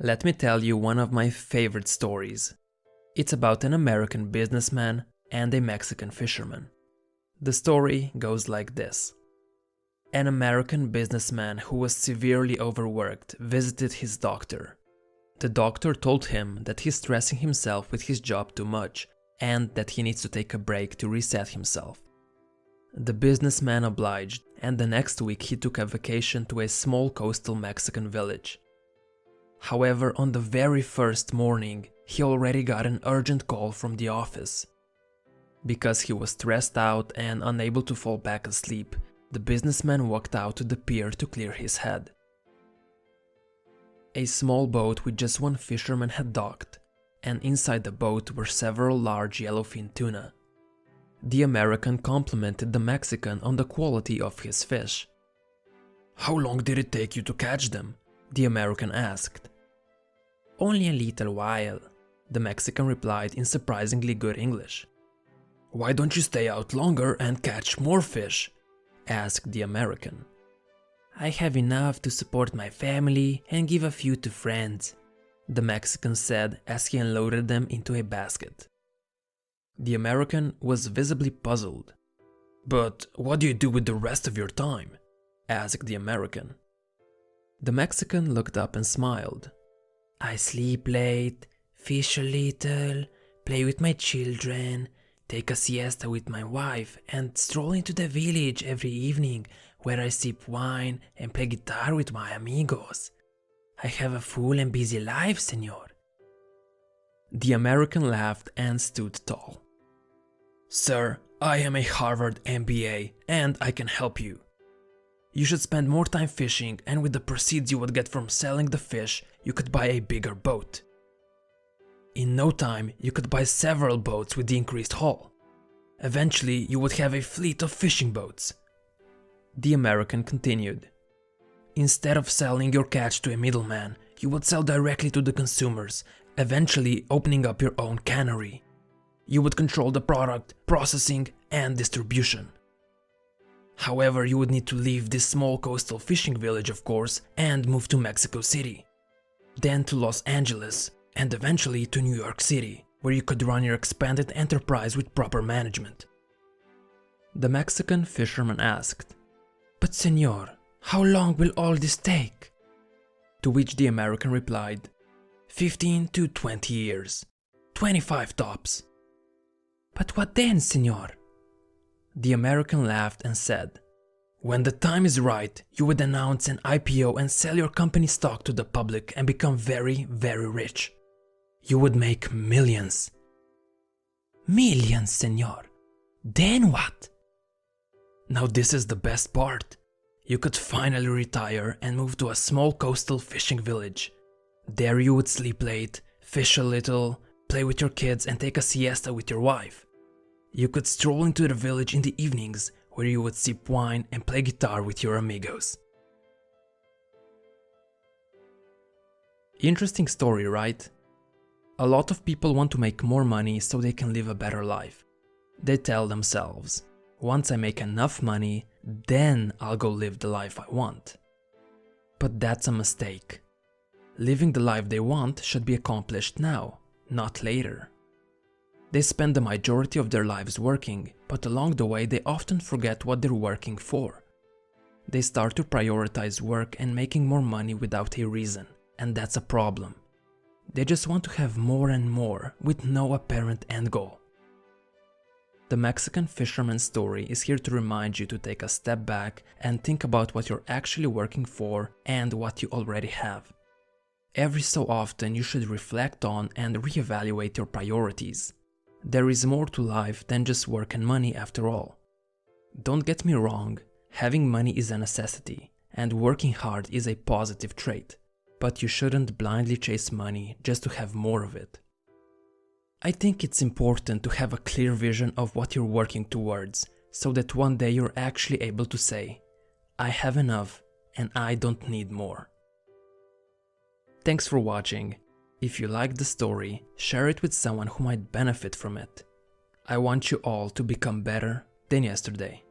Let me tell you one of my favorite stories. It's about an American businessman and a Mexican fisherman. The story goes like this. An American businessman who was severely overworked visited his doctor. The doctor told him that he's stressing himself with his job too much and that he needs to take a break to reset himself. The businessman obliged, and the next week he took a vacation to a small coastal Mexican village. However, on the very first morning, he already got an urgent call from the office. Because he was stressed out and unable to fall back asleep, the businessman walked out to the pier to clear his head. A small boat with just one fisherman had docked, and inside the boat were several large yellowfin tuna. The American complimented the Mexican on the quality of his fish. How long did it take you to catch them? The American asked. Only a little while, the Mexican replied in surprisingly good English. Why don't you stay out longer and catch more fish? asked the American. I have enough to support my family and give a few to friends, the Mexican said as he unloaded them into a basket. The American was visibly puzzled. But what do you do with the rest of your time? asked the American. The Mexican looked up and smiled. I sleep late, fish a little, play with my children, take a siesta with my wife, and stroll into the village every evening where I sip wine and play guitar with my amigos. I have a full and busy life, senor. The American laughed and stood tall. Sir, I am a Harvard MBA and I can help you. You should spend more time fishing and with the proceeds you would get from selling the fish, you could buy a bigger boat. In no time, you could buy several boats with the increased haul. Eventually, you would have a fleet of fishing boats. The American continued. Instead of selling your catch to a middleman, you would sell directly to the consumers, eventually opening up your own cannery. You would control the product, processing, and distribution. However, you would need to leave this small coastal fishing village, of course, and move to Mexico City. Then to Los Angeles, and eventually to New York City, where you could run your expanded enterprise with proper management. The Mexican fisherman asked, But senor, how long will all this take? To which the American replied, 15 to 20 years, 25 tops. But what then, senor? The American laughed and said, When the time is right, you would announce an IPO and sell your company stock to the public and become very, very rich. You would make millions. Millions, senor. Then what? Now, this is the best part. You could finally retire and move to a small coastal fishing village. There you would sleep late, fish a little, play with your kids, and take a siesta with your wife. You could stroll into the village in the evenings where you would sip wine and play guitar with your amigos. Interesting story, right? A lot of people want to make more money so they can live a better life. They tell themselves, once I make enough money, then I'll go live the life I want. But that's a mistake. Living the life they want should be accomplished now, not later. They spend the majority of their lives working, but along the way they often forget what they're working for. They start to prioritize work and making more money without a reason, and that's a problem. They just want to have more and more with no apparent end goal. The Mexican fisherman's story is here to remind you to take a step back and think about what you're actually working for and what you already have. Every so often you should reflect on and reevaluate your priorities. There is more to life than just work and money after all. Don't get me wrong, having money is a necessity, and working hard is a positive trait, but you shouldn't blindly chase money just to have more of it. I think it's important to have a clear vision of what you're working towards, so that one day you're actually able to say, I have enough and I don't need more. Thanks for watching. If you liked the story, share it with someone who might benefit from it. I want you all to become better than yesterday.